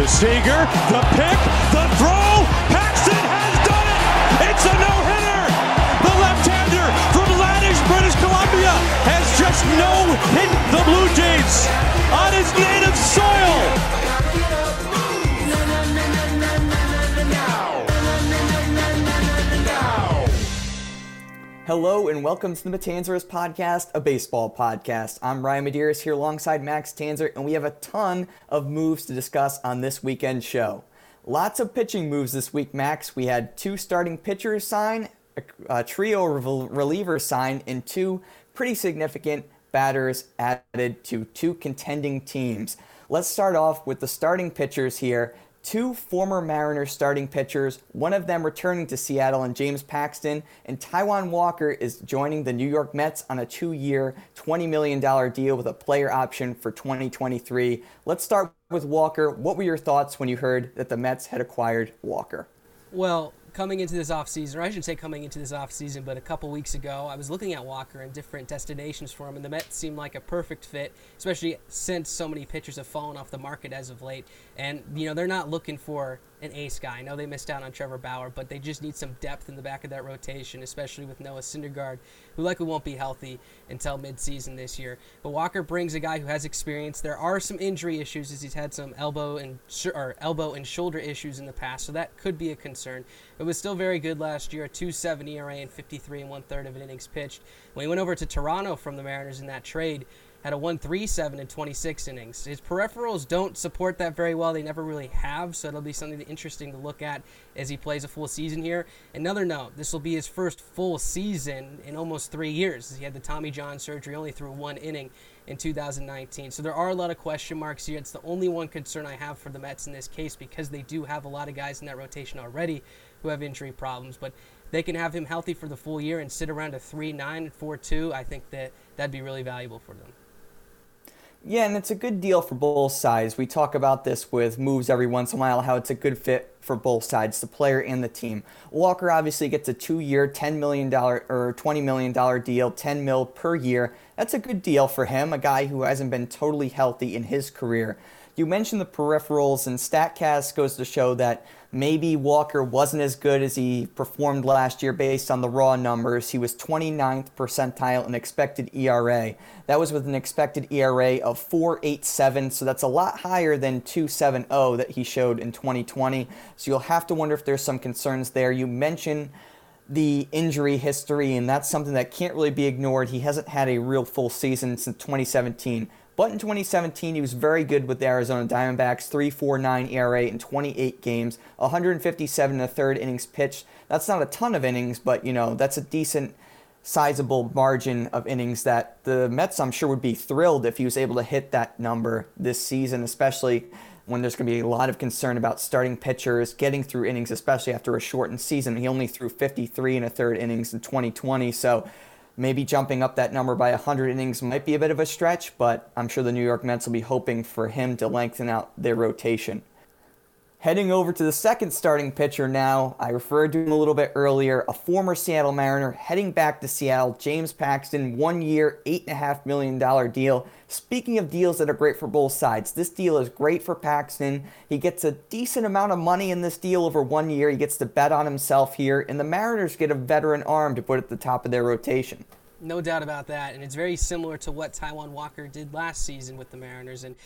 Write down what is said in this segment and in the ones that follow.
To Seager, the pick, the throw. Paxton has done it. It's a no-hitter. The left-hander from Ladner, British Columbia, has just no-hit the Blue Jays on his native soil. Hello and welcome to the Matanzers podcast, a baseball podcast. I'm Ryan Medeiros here alongside Max Tanzer, and we have a ton of moves to discuss on this weekend show. Lots of pitching moves this week, Max. We had two starting pitchers sign, a, a trio of relievers sign, and two pretty significant batters added to two contending teams. Let's start off with the starting pitchers here two former Mariners starting pitchers, one of them returning to Seattle and James Paxton, and Taijuan Walker is joining the New York Mets on a two year, $20 million deal with a player option for 2023. Let's start with Walker. What were your thoughts when you heard that the Mets had acquired Walker? Well, coming into this offseason, or I shouldn't say coming into this offseason, but a couple weeks ago, I was looking at Walker and different destinations for him, and the Mets seemed like a perfect fit, especially since so many pitchers have fallen off the market as of late. And, you know, they're not looking for an ace guy. I know they missed out on Trevor Bauer, but they just need some depth in the back of that rotation, especially with Noah Syndergaard, who likely won't be healthy until midseason this year. But Walker brings a guy who has experience. There are some injury issues as he's had some elbow and or elbow and shoulder issues in the past, so that could be a concern. It was still very good last year, a 2.7 ERA and 53 and one third of an innings pitched. When he went over to Toronto from the Mariners in that trade, had a 137 in 26 innings. His peripherals don't support that very well. They never really have, so it'll be something interesting to look at as he plays a full season here. Another note, this will be his first full season in almost three years. He had the Tommy John surgery, only threw one inning in 2019. So there are a lot of question marks here. It's the only one concern I have for the Mets in this case because they do have a lot of guys in that rotation already who have injury problems. But they can have him healthy for the full year and sit around a 3 9 4 2. I think that that'd be really valuable for them. Yeah, and it's a good deal for both sides. We talk about this with moves every once in a while, how it's a good fit for both sides, the player and the team. Walker obviously gets a two-year, $10 million or $20 million deal, 10 mil per year. That's a good deal for him, a guy who hasn't been totally healthy in his career. You mentioned the peripherals, and StatCast goes to show that maybe Walker wasn't as good as he performed last year based on the raw numbers. He was 29th percentile in expected ERA. That was with an expected ERA of 4.87, so that's a lot higher than 2.70 that he showed in 2020. So you'll have to wonder if there's some concerns there. You mentioned the injury history, and that's something that can't really be ignored. He hasn't had a real full season since 2017. But in 2017, he was very good with the Arizona Diamondbacks, 3.49 ERA in 28 games, 157 in the third innings pitched. That's not a ton of innings, but you know that's a decent, sizable margin of innings that the Mets, I'm sure, would be thrilled if he was able to hit that number this season, especially when there's going to be a lot of concern about starting pitchers getting through innings, especially after a shortened season. He only threw 53 in a third innings in 2020, so Maybe jumping up that number by 100 innings might be a bit of a stretch, but I'm sure the New York Mets will be hoping for him to lengthen out their rotation. Heading over to the second starting pitcher now, I referred to him a little bit earlier, a former Seattle Mariner heading back to Seattle, James Paxton, one year, $8.5 million deal. Speaking of deals that are great for both sides, this deal is great for Paxton. He gets a decent amount of money in this deal over one year. He gets to bet on himself here, and the Mariners get a veteran arm to put at the top of their rotation. No doubt about that, and it's very similar to what Taijuan Walker did last season with the Mariners. And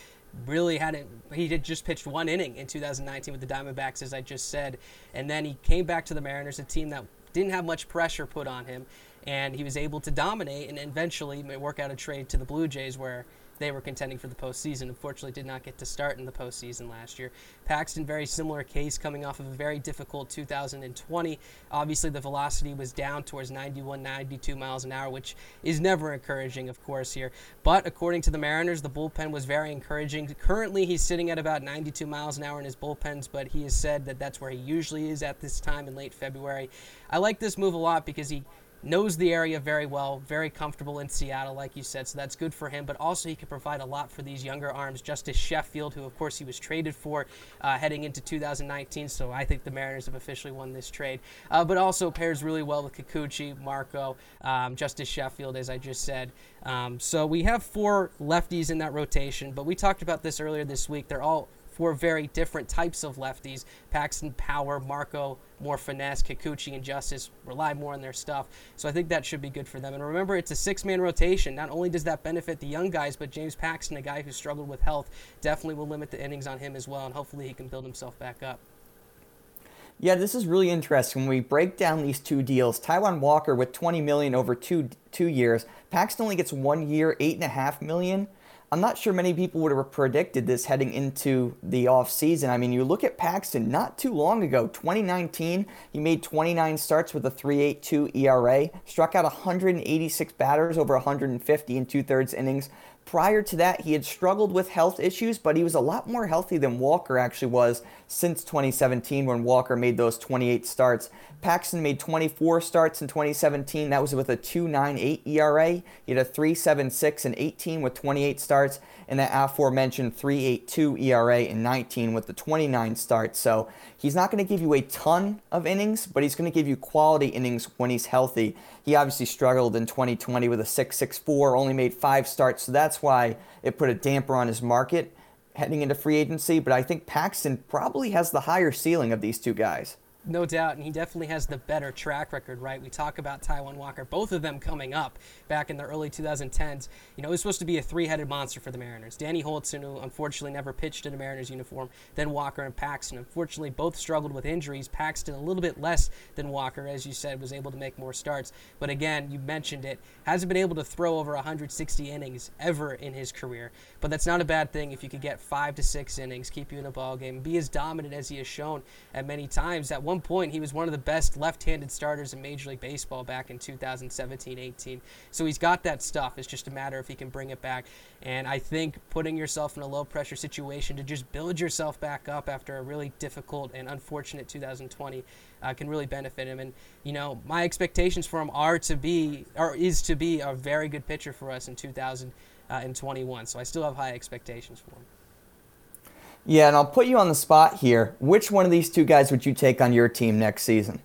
really hadn't he had just pitched one inning in 2019 with the Diamondbacks as I just said. And then he came back to the Mariners a team that didn't have much pressure put on him. And he was able to dominate and eventually work out a trade to the Blue Jays where they were contending for the postseason. Unfortunately, did not get to start in the postseason last year. Paxton, very similar case, coming off of a very difficult 2020. Obviously, the velocity was down towards 91, 92 miles an hour, which is never encouraging, of course, here. But according to the Mariners, the bullpen was very encouraging. Currently, he's sitting at about 92 miles an hour in his bullpens, but he has said that that's where he usually is at this time in late February. I like this move a lot because he knows the area very well, very comfortable in Seattle, like you said, so that's good for him. But also, he can provide a lot for these younger arms. Justice Sheffield, who, of course, he was traded for uh, heading into 2019, so I think the Mariners have officially won this trade. Uh, but also pairs really well with Kikuchi, Marco, um, Justice Sheffield, as I just said. Um, so we have four lefties in that rotation, but we talked about this earlier this week. They're all four very different types of lefties. Paxton, power, Marco, more finesse, Kikuchi and Justice rely more on their stuff. So I think that should be good for them. And remember, it's a six man rotation. Not only does that benefit the young guys, but James Paxton, a guy who struggled with health, definitely will limit the innings on him as well. And hopefully he can build himself back up. Yeah, this is really interesting. When we break down these two deals, Taijuan Walker with 20 million over two two years, Paxton only gets one year, eight and a half million. I'm not sure many people would have predicted this heading into the offseason. I mean, you look at Paxton not too long ago, 2019, he made 29 starts with a 3.82 ERA, struck out 186 batters over 150 in two thirds innings, Prior to that, he had struggled with health issues, but he was a lot more healthy than Walker actually was since 2017 when Walker made those 28 starts. Paxton made 24 starts in 2017. That was with a 2.98 ERA. He had a 3.76 in 18 with 28 starts, and that aforementioned 3.82 ERA in 19 with the 29 starts. So he's not going to give you a ton of innings, but he's going to give you quality innings when he's healthy. He obviously struggled in 2020 with a 6.64, only made five starts, so that's why it put a damper on his market heading into free agency. But I think Paxton probably has the higher ceiling of these two guys. No doubt, and he definitely has the better track record, right? We talk about Taijuan Walker, both of them coming up back in the early 2010s. You know, it was supposed to be a three-headed monster for the Mariners. Danny Hultzen, who unfortunately never pitched in a Mariners uniform, then Walker and Paxton. Unfortunately, both struggled with injuries. Paxton a little bit less than Walker, as you said, was able to make more starts. But again, you mentioned it, hasn't been able to throw over 160 innings ever in his career. But that's not a bad thing if you could get five to six innings, keep you in a ball game, be as dominant as he has shown at many times. At one one point, he was one of the best left-handed starters in Major League Baseball back in 2017-18. So he's got that stuff. It's just a matter if he can bring it back. And I think putting yourself in a low-pressure situation to just build yourself back up after a really difficult and unfortunate 2020 uh, can really benefit him. And you know, my expectations for him are to be, or is to be, a very good pitcher for us in 2021. So I still have high expectations for him. Yeah, and I'll put you on the spot here. Which one of these two guys would you take on your team next season?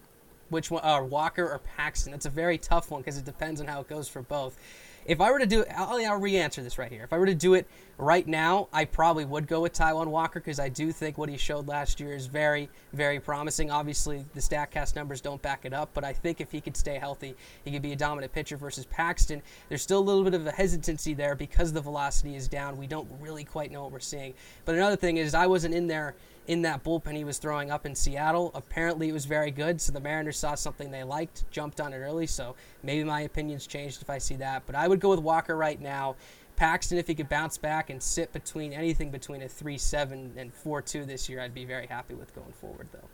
Which one? Uh, Walker or Paxton? That's a very tough one because it depends on how it goes for both. If I were to do I'll, I'll re-answer this right here. If I were to do it right now, I probably would go with Taijuan Walker because I do think what he showed last year is very, very promising. Obviously, the Statcast numbers don't back it up, but I think if he could stay healthy, he could be a dominant pitcher versus Paxton. There's still a little bit of a hesitancy there because the velocity is down. We don't really quite know what we're seeing. But another thing is, I wasn't in there in that bullpen he was throwing up in Seattle. Apparently, it was very good. So the Mariners saw something they liked, jumped on it early. So maybe my opinion's changed if I see that. But I would go with Walker right now. Paxton, if he could bounce back and sit between anything between a 3 7 and 4 2 this year, I'd be very happy with going forward, though.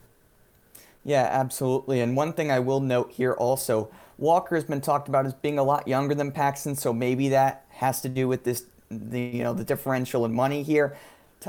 Yeah, absolutely. And one thing I will note here also Walker has been talked about as being a lot younger than Paxton, so maybe that has to do with this, the, you know, the differential in money here.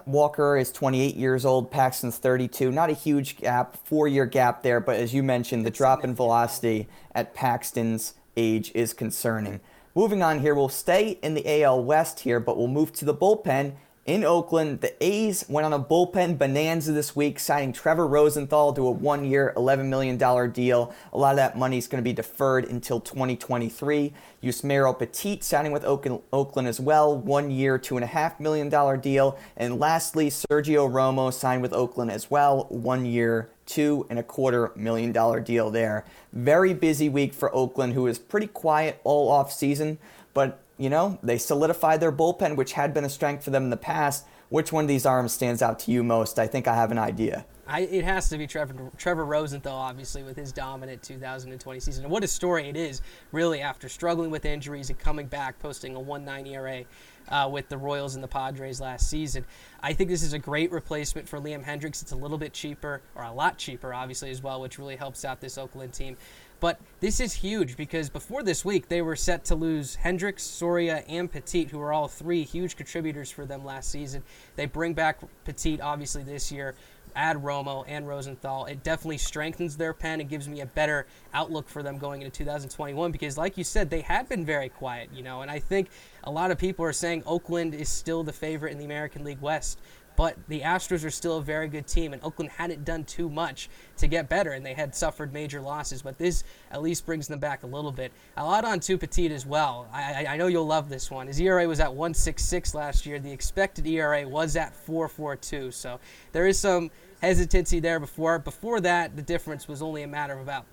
Walker is 28 years old. Paxton's 32. Not a huge gap, four year gap there, but as you mentioned, the drop in velocity at Paxton's age is concerning. Moving on here, we'll stay in the AL West here, but we'll move to the bullpen in Oakland, the A's went on a bullpen bonanza this week, signing Trevor Rosenthal to a one year, $11 million deal. A lot of that money is going to be deferred until 2023. Yusmeiro Petit signing with Oakland as well, one year, $2.5 million deal. And lastly, Sergio Romo signed with Oakland as well, one year, two and a quarter million dollar deal there. Very busy week for Oakland, who was pretty quiet all off season, but you know, they solidified their bullpen, which had been a strength for them in the past. Which one of these arms stands out to you most? I think I have an idea. I, it has to be Trevor, Trevor Rosenthal, obviously, with his dominant 2020 season. And what a story it is, really, after struggling with injuries and coming back, posting a 1.9 ERA uh, with the Royals and the Padres last season. I think this is a great replacement for Liam Hendriks. It's a little bit cheaper, or a lot cheaper, obviously, as well, which really helps out this Oakland team. But this is huge because before this week, they were set to lose Hendriks, Soria, and Petit, who were all three huge contributors for them last season. They bring back Petit, obviously, this year, add Romo and Rosenthal. It definitely strengthens their pen and gives me a better outlook for them going into 2021 because, like you said, they had been very quiet, you know, and I think a lot of people are saying Oakland is still the favorite in the American League West But the Astros are still a very good team, and Oakland hadn't done too much to get better, and they had suffered major losses. But this at least brings them back a little bit. A lot on Tu Petit as well. I, I, I know you'll love this one. His ERA was at 1.66 last year. The expected ERA was at 4.42. So there is some hesitancy there before. Before that, the difference was only a matter of about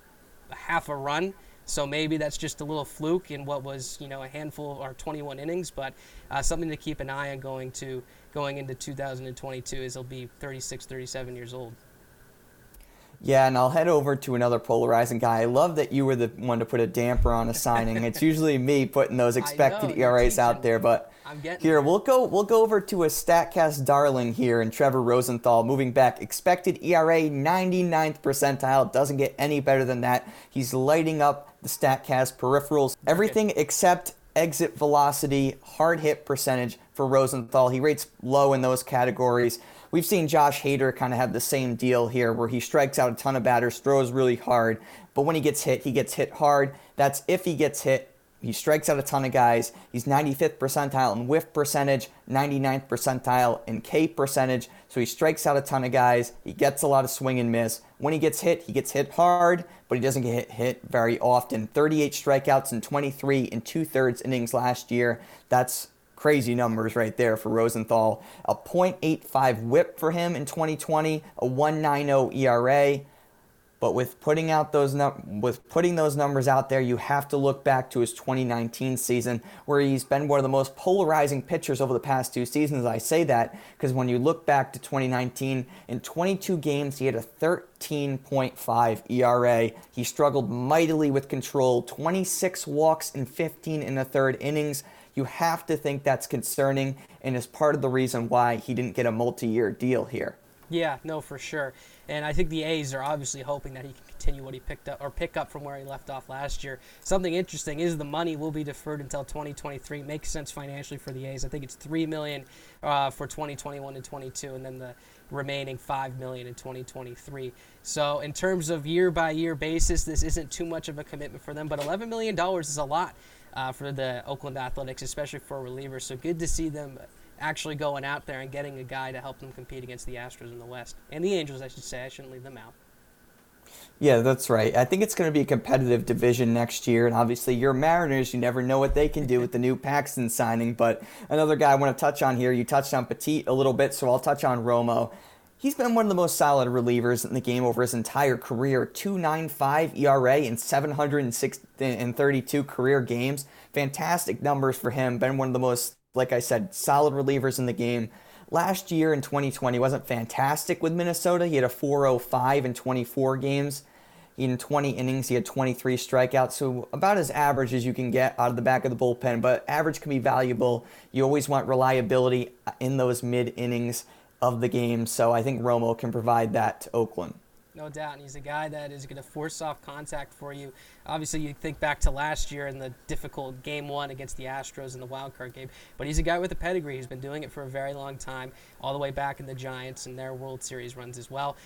half a run. So maybe that's just a little fluke in what was, you know, a handful or 21 innings, but uh, something to keep an eye on going to going into 2022 is he'll be 36, 37 years old. Yeah, and I'll head over to another polarizing guy. I love that you were the one to put a damper on a signing. it's usually me putting those expected know, ERAs out there, but here there. we'll go we'll go over to a Statcast darling here and Trevor Rosenthal moving back. Expected ERA 99th percentile, doesn't get any better than that. He's lighting up the Statcast peripherals, everything except exit velocity, hard hit percentage for Rosenthal. He rates low in those categories. We've seen Josh Hader kind of have the same deal here where he strikes out a ton of batters, throws really hard, but when he gets hit, he gets hit hard. That's if he gets hit. He strikes out a ton of guys. He's 95th percentile in whiff percentage, 99th percentile in K percentage. So he strikes out a ton of guys. He gets a lot of swing and miss. When he gets hit, he gets hit hard, but he doesn't get hit, hit very often. 38 strikeouts in 23 and two thirds innings last year. That's crazy numbers right there for Rosenthal. A .85 WHIP for him in 2020, a 1.90 ERA. But with putting out those num- with putting those numbers out there, you have to look back to his 2019 season, where he's been one of the most polarizing pitchers over the past two seasons. I say that because when you look back to 2019, in 22 games he had a 13.5 ERA. He struggled mightily with control, 26 walks in 15 in the third innings. You have to think that's concerning and is part of the reason why he didn't get a multi year deal here. Yeah, no, for sure. And I think the A's are obviously hoping that he can continue what he picked up or pick up from where he left off last year. Something interesting is the money will be deferred until 2023. Makes sense financially for the A's. I think it's three million uh, for 2021 and 22, and then the remaining five million in 2023. So in terms of year by year basis, this isn't too much of a commitment for them. But 11 million dollars is a lot uh, for the Oakland Athletics, especially for relievers. So good to see them actually going out there and getting a guy to help them compete against the Astros in the West and the Angels, I should say. I shouldn't leave them out. Yeah, that's right. I think it's going to be a competitive division next year, and obviously your Mariners, you never know what they can do with the new Paxton signing. But another guy I want to touch on here, you touched on Petit a little bit, so I'll touch on Romo. He's been one of the most solid relievers in the game over his entire career. 2.95 ERA in 732 career games. Fantastic numbers for him. Been one of the most, like I said, solid relievers in the game. Last year in 2020 wasn't fantastic with Minnesota. He had a 405 in 24 games. In 20 innings, he had 23 strikeouts, so about as average as you can get out of the back of the bullpen. But average can be valuable. You always want reliability in those mid innings of the game. So I think Romo can provide that to Oakland. No doubt. And he's a guy that is going to force off contact for you. Obviously, you think back to last year in the difficult game one against the Astros in the wild card game. But he's a guy with a pedigree. He's been doing it for a very long time, all the way back in the Giants and their World Series runs as well.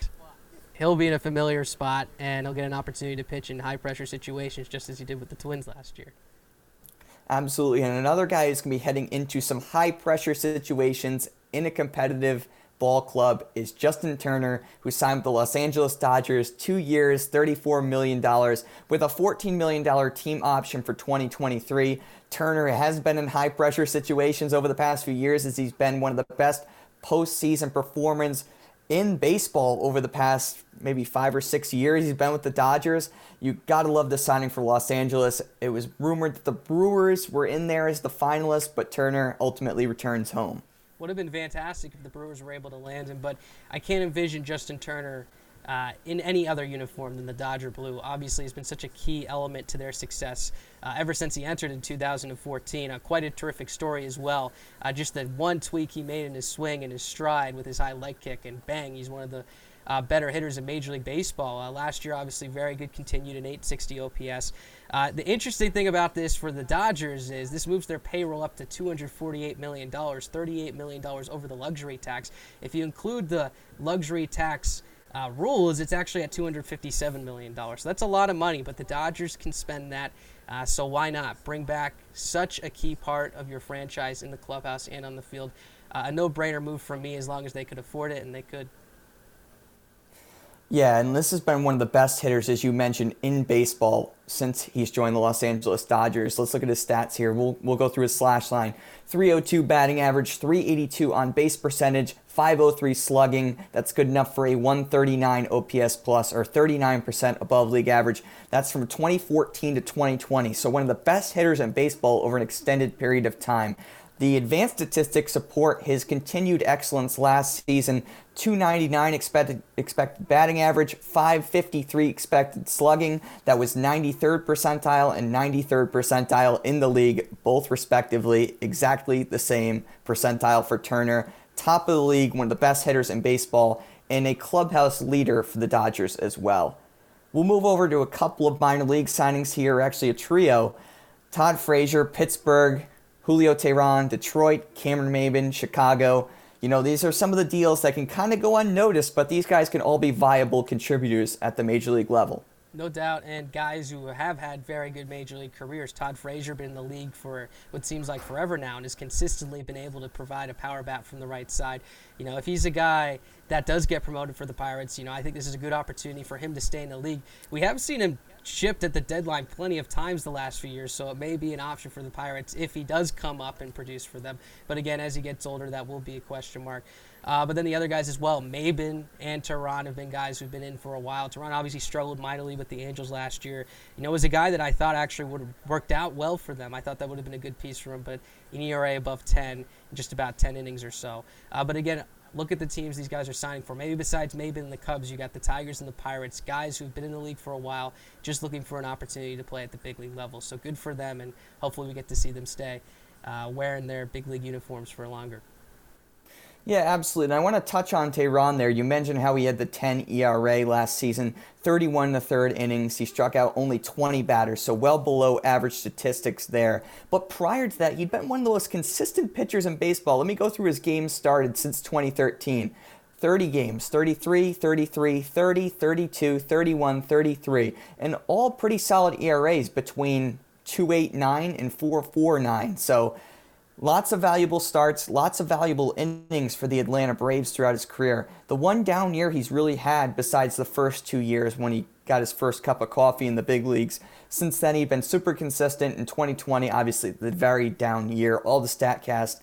He'll be in a familiar spot, and he'll get an opportunity to pitch in high pressure situations just as he did with the Twins last year. Absolutely. And another guy is going to be heading into some high pressure situations in a competitive ball club is Justin Turner, who signed with the Los Angeles Dodgers two years, $34 million, with a $14 million team option for 2023. Turner has been in high pressure situations over the past few years as he's been one of the best postseason performers in baseball over the past maybe five or six years. He's been with the Dodgers. You got to love the signing for Los Angeles. It was rumored that the Brewers were in there as the finalists, but Turner ultimately returns home would have been fantastic if the Brewers were able to land him, but I can't envision Justin Turner uh, in any other uniform than the Dodger blue. Obviously, he's been such a key element to their success uh, ever since he entered in 2014. Uh, quite a terrific story as well. Uh, just that one tweak he made in his swing and his stride with his high leg kick, and bang, he's one of the uh, better hitters in Major League Baseball. Uh, last year, obviously, very good, continued an 860 OPS. Uh, the interesting thing about this for the Dodgers is this moves their payroll up to $248 million, $38 million over the luxury tax. If you include the luxury tax uh, rules, it's actually at $257 million. So that's a lot of money, but the Dodgers can spend that. Uh, so why not bring back such a key part of your franchise in the clubhouse and on the field? uh, a no-brainer move for me as long as they could afford it, and they could. Yeah, and this has been one of the best hitters, as you mentioned, in baseball since he's joined the Los Angeles Dodgers. Let's look at his stats here. We'll, we'll go through his slash line 302 batting average, 382 on base percentage, 503 slugging. That's good enough for a 139 OPS plus or 39% above league average. That's from 2014 to 2020. So, one of the best hitters in baseball over an extended period of time. The advanced statistics support his continued excellence last season 299 expected, expected batting average, 553 expected slugging. That was 93rd percentile and 93rd percentile in the league, both respectively. Exactly the same percentile for Turner. Top of the league, one of the best hitters in baseball, and a clubhouse leader for the Dodgers as well. We'll move over to a couple of minor league signings here, actually, a trio. Todd Frazier, Pittsburgh, Julio Teheran, Detroit, Cameron Maybin, Chicago. You know, these are some of the deals that can kind of go unnoticed, but these guys can all be viable contributors at the major league level. No doubt, and guys who have had very good major league careers. Todd Frazier been in the league for what seems like forever now, and has consistently been able to provide a power bat from the right side. You know, if he's a guy that does get promoted for the Pirates, you know, I think this is a good opportunity for him to stay in the league. We have seen him shipped at the deadline plenty of times the last few years, so it may be an option for the Pirates if he does come up and produce for them. But again, as he gets older, that will be a question mark. Uh, but then the other guys as well, Maybin and Teheran have been guys who've been in for a while. Teheran obviously struggled mightily with the Angels last year. You know, was a guy that I thought actually would have worked out well for them. I thought that would have been a good piece for him, but an ERA above 10, just about 10 innings or so. Uh, but again, look at the teams these guys are signing for. Maybe besides maybe in the Cubs, you got the Tigers and the Pirates, guys who've been in the league for a while, just looking for an opportunity to play at the big league level. So good for them, and hopefully we get to see them stay uh, wearing their big league uniforms for longer. Yeah, absolutely. And I want to touch on Teheran there. You mentioned how he had the 10 ERA last season, 31 in the third innings. He struck out only 20 batters, so well below average statistics there. But prior to that, he'd been one of the most consistent pitchers in baseball. Let me go through his games started since 2013. 30 games 33, 33, 30, 32, 31, 33, and all pretty solid ERAs between 289 and 449. So Lots of valuable starts, lots of valuable innings for the Atlanta Braves throughout his career. The one down year he's really had, besides the first two years when he got his first cup of coffee in the big leagues, since then he's been super consistent. In 2020, obviously the very down year, all the StatCast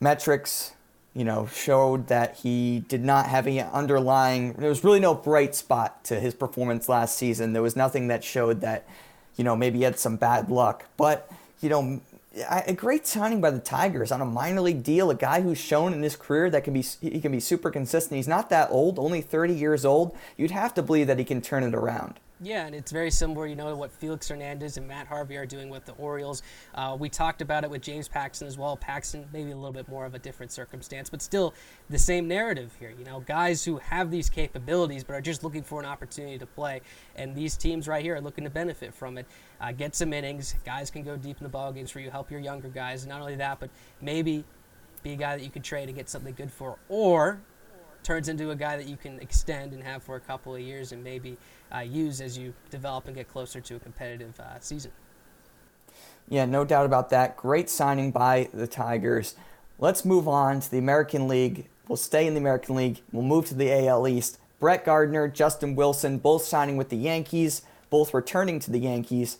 metrics, you know, showed that he did not have any underlying. There was really no bright spot to his performance last season. There was nothing that showed that, you know, maybe he had some bad luck, but you know, a great signing by the Tigers on a minor league deal. A guy who's shown in his career that can be he can be super consistent. He's not that old, only 30 years old. You'd have to believe that he can turn it around. Yeah, and it's very similar, you know, to what Felix Hernandez and Matt Harvey are doing with the Orioles. Uh, we talked about it with James Paxton as well. Paxton, maybe a little bit more of a different circumstance, but still the same narrative here. You know, guys who have these capabilities but are just looking for an opportunity to play, and these teams right here are looking to benefit from it. Uh, get some innings. Guys can go deep in the ball games for you. Help your younger guys. Not only that, but maybe be a guy that you could trade and get something good for, or turns into a guy that you can extend and have for a couple of years and maybe uh, use as you develop and get closer to a competitive uh, season. Yeah, no doubt about that. Great signing by the Tigers. Let's move on to the American League. We'll stay in the American League. We'll move to the AL East. Brett Gardner, Justin Wilson, both signing with the Yankees, both returning to the Yankees.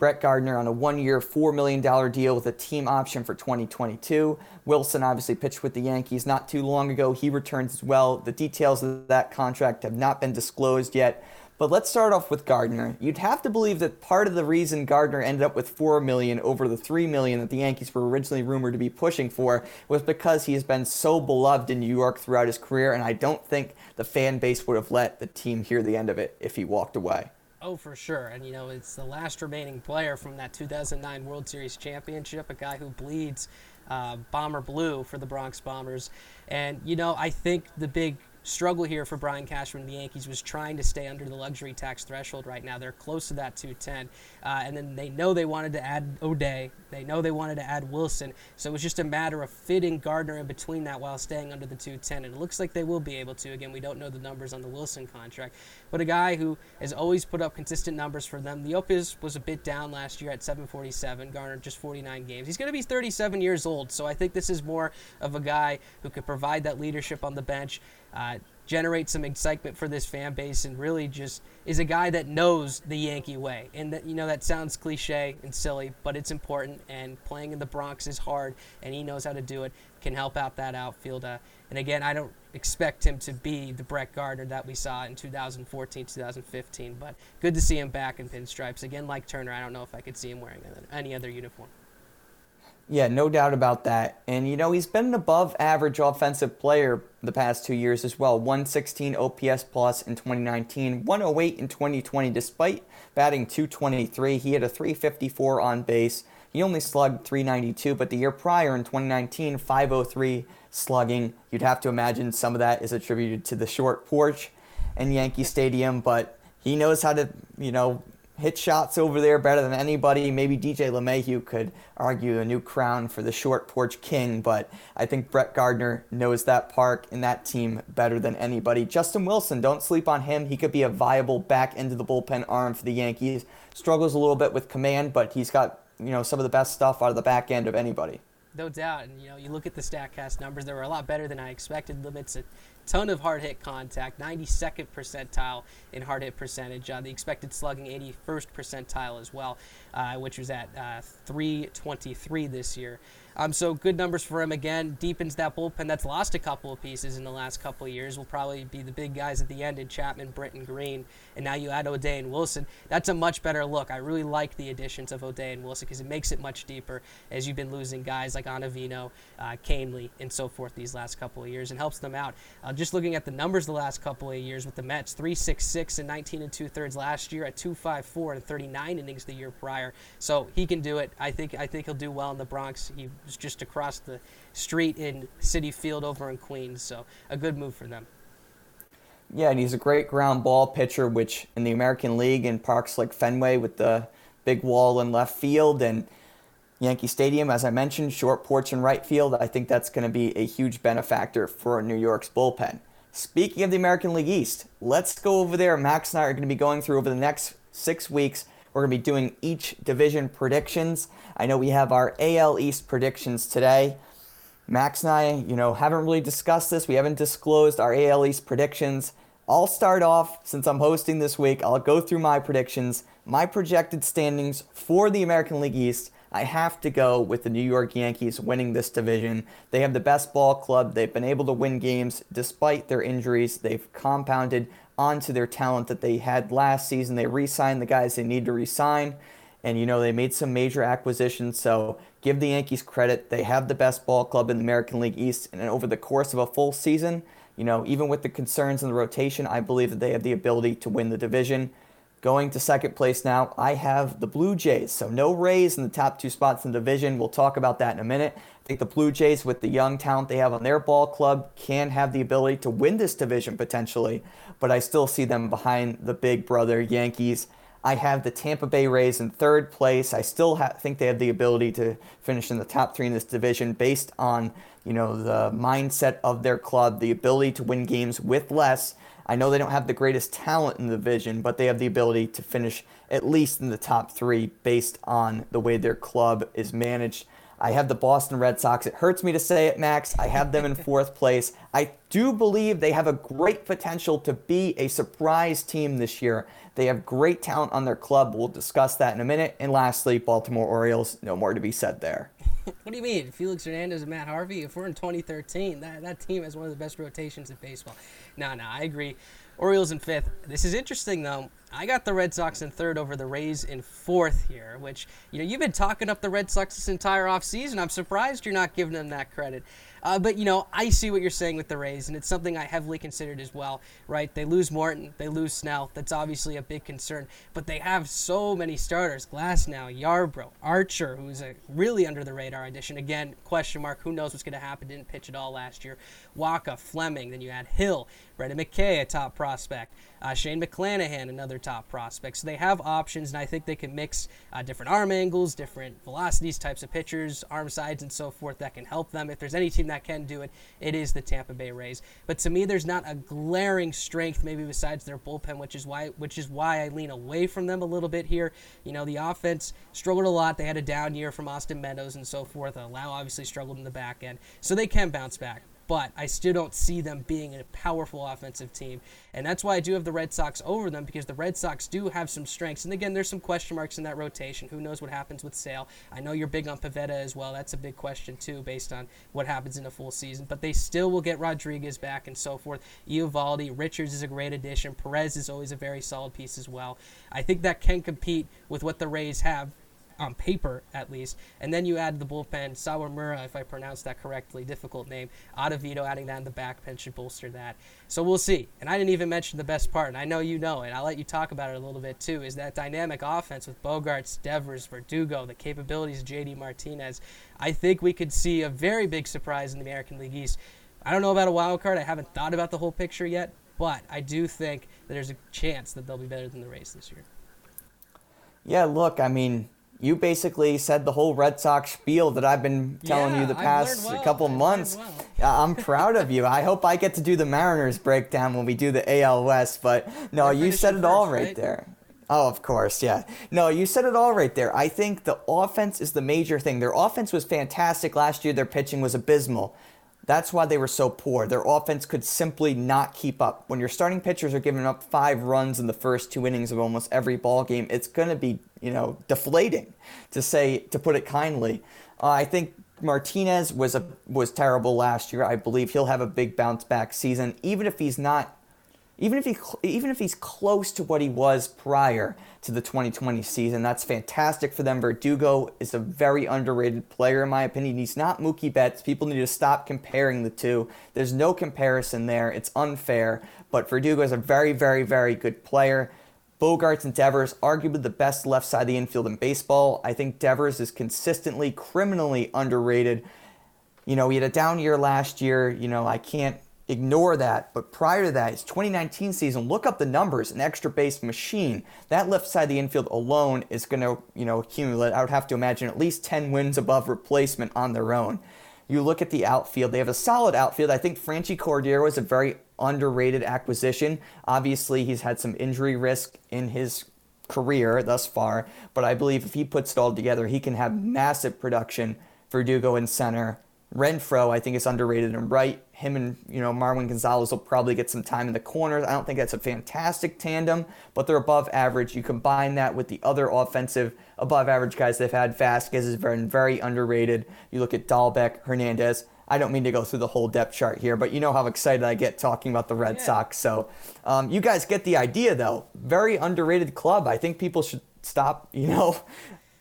Brett Gardner on a one year, $4 million deal with a team option for 2022. Wilson obviously pitched with the Yankees not too long ago. He returns as well. The details of that contract have not been disclosed yet. But let's start off with Gardner. You'd have to believe that part of the reason Gardner ended up with 4 million over the 3 million that the Yankees were originally rumored to be pushing for was because he has been so beloved in New York throughout his career and I don't think the fan base would have let the team hear the end of it if he walked away. Oh, for sure. And, you know, it's the last remaining player from that 2009 World Series championship, a guy who bleeds uh, Bomber Blue for the Bronx Bombers. And, you know, I think the big struggle here for Brian Cashman and the Yankees was trying to stay under the luxury tax threshold right now. They're close to that 210. Uh, and then they know they wanted to add O'Day. They know they wanted to add Wilson. So it was just a matter of fitting Gardner in between that while staying under the 210. And it looks like they will be able to. Again, we don't know the numbers on the Wilson contract. But a guy who has always put up consistent numbers for them. The OPS was a bit down last year at 747. Gardner just 49 games. He's going to be 37 years old. So I think this is more of a guy who could provide that leadership on the bench uh, generate some excitement for this fan base and really just is a guy that knows the Yankee way. And that you know that sounds cliche and silly, but it's important and playing in the Bronx is hard and he knows how to do it. Can help out that outfield. Uh, and again, I don't expect him to be the Brett Gardner that we saw in 2014, 2015, but good to see him back in pinstripes. Again, like Turner, I don't know if I could see him wearing any other uniform. Yeah, no doubt about that. And, you know, he's been an above average offensive player the past two years as well 116 OPS plus in 2019, 108 in 2020, despite batting 223. He had a 354 on base. He only slugged 392, but the year prior in 2019, 503 slugging. You'd have to imagine some of that is attributed to the short porch and Yankee Stadium, but he knows how to, you know, hit shots over there better than anybody. Maybe DJ LeMahieu could argue a new crown for the short porch king, but I think Brett Gardner knows that park and that team better than anybody. Justin Wilson, don't sleep on him. He could be a viable back end of the bullpen arm for the Yankees. Struggles a little bit with command, but he's got you know some of the best stuff out of the back end of anybody. No doubt, and you know you look at the Statcast numbers; they were a lot better than I expected. Limits a ton of hard hit contact, 92nd percentile in hard hit percentage. Uh, the expected slugging, 81st percentile as well, uh, which was at uh, 323 this year. Um, so good numbers for him again. Deepens that bullpen that's lost a couple of pieces in the last couple of years. Will probably be the big guys at the end in Chapman, Britton, Green, and now you add O'Day and Wilson. That's a much better look. I really like the additions of O'Day and Wilson because it makes it much deeper as you've been losing guys like Ottavino, uh, and so forth these last couple of years and helps them out. Uh, just looking at the numbers the last couple of years with the Mets, 366 and 19 and two thirds last year at 254 and 39 innings the year prior. So he can do it. I think I think he'll do well in the Bronx. He was just across the street in Citi Field over in Queens. So a good move for them. Yeah, and he's a great ground ball pitcher, which in the American League in parks like Fenway with the big wall in left field and Yankee Stadium, as I mentioned, short porch in right field. I think that's going to be a huge benefactor for New York's bullpen. Speaking of the American League East, let's go over there. Max and I are going to be going through over the next six weeks. We're going to be doing each division predictions. I know we have our AL East predictions today. Max and I, you know, haven't really discussed this. We haven't disclosed our AL East predictions. I'll start off since I'm hosting this week. I'll go through my predictions, my projected standings for the American League East. I have to go with the New York Yankees winning this division. They have the best ball club. They've been able to win games despite their injuries. They've compounded onto their talent that they had last season. They re signed the guys they need to re sign. And, you know, they made some major acquisitions. So give the Yankees credit. They have the best ball club in the American League East. And over the course of a full season, you know, even with the concerns in the rotation, I believe that they have the ability to win the division. Going to second place now, I have the Blue Jays. So no Rays in the top two spots in the division. We'll talk about that in a minute. I think the Blue Jays, with the young talent they have on their ball club, can have the ability to win this division potentially. But I still see them behind the big brother Yankees. I have the Tampa Bay Rays in third place. I still ha- think they have the ability to finish in the top three in this division based on you know the mindset of their club, the ability to win games with less I know they don't have the greatest talent in the division, but they have the ability to finish at least in the top three based on the way their club is managed. I have the Boston Red Sox. It hurts me to say it, Max. I have them in fourth place. I do believe they have a great potential to be a surprise team this year. They have great talent on their club. We'll discuss that in a minute. And lastly, Baltimore Orioles. No more to be said there. what do you mean? Felix Hernandez and Matt Harvey? If we're in 2013, that, that team has one of the best rotations in baseball. No, no, I agree. Orioles in fifth. This is interesting, though. I got the Red Sox in third over the Rays in fourth here, which, you know, you've been talking up the Red Sox this entire offseason. I'm surprised you're not giving them that credit. Uh, but you know, I see what you're saying with the Rays, and it's something I heavily considered as well. Right? They lose Morton, they lose Snell. That's obviously a big concern. But they have so many starters: Glasnow, Yarbrough, Archer, who's a really under the radar addition. Again, question mark. Who knows what's going to happen? Didn't pitch at all last year. Wacha, Fleming. Then you add Hill, Brendan McKay, a top prospect. Uh, Shane McClanahan, another top prospect. So they have options, and I think they can mix uh, different arm angles, different velocities, types of pitchers, arm sides, and so forth that can help them. If there's any team that can do it, it is the Tampa Bay Rays. But to me, there's not a glaring strength, maybe besides their bullpen, which is why which is why I lean away from them a little bit here. You know, the offense struggled a lot. They had a down year from Austin Meadows and so forth. Lowe obviously struggled in the back end, so they can bounce back but I still don't see them being a powerful offensive team. And that's why I do have the Red Sox over them because the Red Sox do have some strengths. And again, there's some question marks in that rotation. Who knows what happens with Sale? I know you're big on Pivetta as well. That's a big question, too, based on what happens in a full season. But they still will get Rodriguez back and so forth. Eovaldi, Richards is a great addition. Perez is always a very solid piece as well. I think that can compete with what the Rays have on paper at least. And then you add the bullpen, Sawamura, if I pronounced that correctly, difficult name. Ottavino adding that in the back pen should bolster that. So we'll see. And I didn't even mention the best part, and I know you know it. I'll let you talk about it a little bit too. Is that dynamic offense with Bogaerts, Devers, Verdugo, the capabilities of JD Martinez? I think we could see a very big surprise in the American League East. I don't know about a wild card. I haven't thought about the whole picture yet, but I do think there's a chance that they'll be better than the Rays this year. Yeah, look, I mean, you basically said the whole Red Sox spiel that I've been telling yeah, you the past well. couple I've months. Well. I'm proud of you. I hope I get to do the Mariners breakdown when we do the AL West. But no, They're you said it all right, right there. Oh, of course, yeah. No, you said it all right there. I think the offense is the major thing. Their offense was fantastic last year. Their pitching was abysmal. That's why they were so poor. Their offense could simply not keep up. When your starting pitchers are giving up five runs in the first two innings of almost every ball game, it's going to be, you know, deflating, to say to put it kindly. Uh, I think Martinez was a was terrible last year. I believe he'll have a big bounce back season, even if he's not even if he even if he's close to what he was prior to the 2020 season, that's fantastic for them. Verdugo is a very underrated player in my opinion. He's not Mookie Betts. People need to stop comparing the two. There's no comparison there. It's unfair. But Verdugo is a very, very, very good player. Bogaerts and Devers, arguably the best left side of the infield in baseball. I think Devers is consistently criminally underrated. You know, he had a down year last year. You know, I can't ignore that. But prior to that, his 2019 season, look up the numbers, an extra base machine. That left side of the infield alone is going to, you know, accumulate. I would have to imagine at least 10 wins above replacement on their own. You look at the outfield, they have a solid outfield. I think Franchy Cordero is a very underrated acquisition. Obviously, he's had some injury risk in his career thus far, but I believe if he puts it all together, he can have massive production. for Verdugo in center, Renfroe, I think, is underrated and right. Him and you know Marwin Gonzalez will probably get some time in the corners. I don't think that's a fantastic tandem, but they're above average. You combine that with the other offensive above average guys they've had. Vazquez is very very underrated. You look at Dalbec, Hernandez. I don't mean to go through the whole depth chart here, but you know how excited I get talking about the Red Yeah. Sox. So um, you guys get the idea, though. Very underrated club. I think people should stop, you know,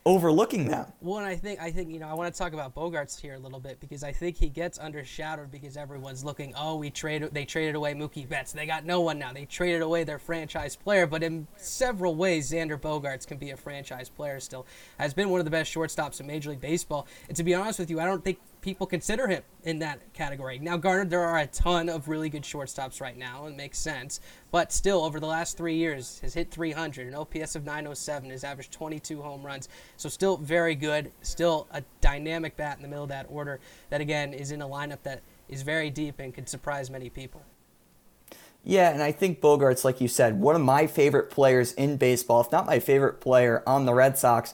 overlooking them. Well, and I think I think you know I want to talk about Bogaerts here a little bit because I think he gets undershadowed because everyone's looking. Oh, we traded they traded away Mookie Betts. They got no one now. They traded away their franchise player. But in several ways, Xander Bogaerts can be a franchise player still. Has been one of the best shortstops in Major League Baseball. And to be honest with you, I don't think people consider him in that category. Now, Garner, there are a ton of really good shortstops right now, and makes sense. But still, over the last three years, has hit 300, an OPS of 907, has averaged 22 home runs. So still very good. Still a dynamic bat in the middle of that order. That again is in a lineup that is very deep and could surprise many people. Yeah, and I think Bogaerts, like you said, one of my favorite players in baseball, if not my favorite player on the Red Sox.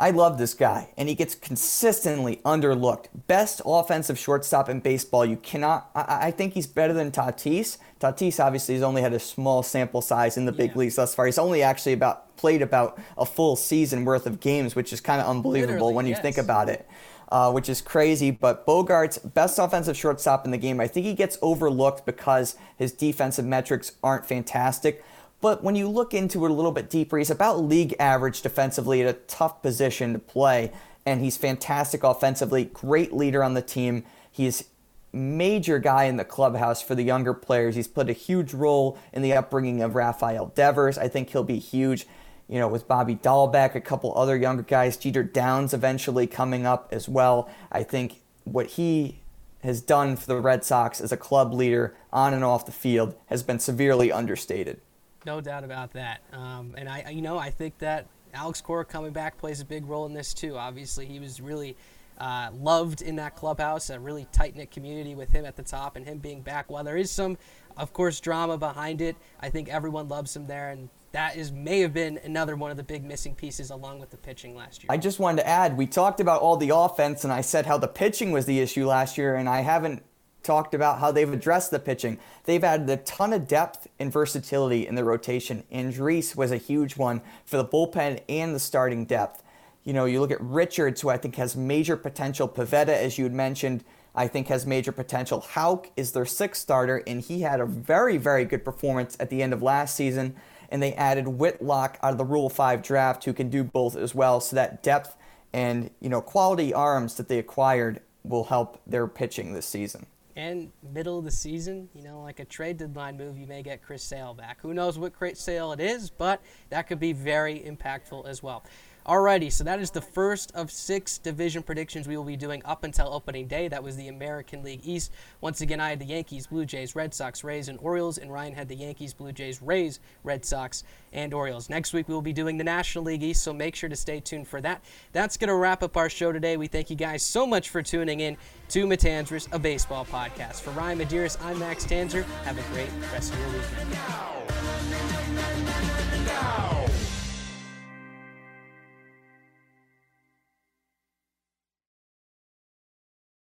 I love this guy, and he gets consistently underlooked. Best offensive shortstop in baseball. You cannot. I, I think he's better than Tatis. Tatis obviously has only had a small sample size in the big Yeah. leagues thus far. He's only actually about played about a full season worth of games, which is kind of unbelievable Literally, when you yes. think about it uh, which is crazy. But Bogaerts best offensive shortstop in the game. I think he gets overlooked because his defensive metrics aren't fantastic. But when you look into it a little bit deeper, he's about league average defensively at a tough position to play. And he's fantastic offensively, great leader on the team. He's major guy in the clubhouse for the younger players. He's played a huge role in the upbringing of Rafael Devers. I think he'll be huge, you know, with Bobby Dalbec, a couple other younger guys, Jeter Downs eventually coming up as well. I think what he has done for the Red Sox as a club leader on and off the field has been severely understated. No doubt about that. Um, and I, you know, I think that Alex Cora coming back plays a big role in this too. Obviously, he was really uh, loved in that clubhouse, a really tight knit community with him at the top, and him being back. While there is some, of course, drama behind it, I think everyone loves him there, and that is may have been another one of the big missing pieces along with the pitching last year. I just wanted to add, we talked about all the offense, and I said how the pitching was the issue last year, and I haven't talked about how they've addressed the pitching. They've added a ton of depth and versatility in the rotation. Andriese was a huge one for the bullpen and the starting depth. You know, you look at Richards, who I think has major potential. Pivetta, as you had mentioned, I think has major potential. Houck is their sixth starter, and he had a very, very good performance at the end of last season. And they added Whitlock out of the Rule 5 draft, who can do both as well. So that depth and, you know, quality arms that they acquired will help their pitching this season and middle of the season, you know, like a trade deadline move, you may get Chris Sale back. Who knows what Chris Sale it is, but that could be very impactful as well. Alrighty, so that is the first of six division predictions we will be doing up until opening day. That was the American League East. Once again, I had the Yankees, Blue Jays, Red Sox, Rays, and Orioles, and Ryan had the Yankees, Blue Jays, Rays, Red Sox, and Orioles. Next week, we will be doing the National League East, so make sure to stay tuned for that. That's going to wrap up our show today. We thank you guys so much for tuning in to Matanzas, a baseball podcast. For Ryan Maderis, I'm Max Tanzer. Have a great rest of your weekend.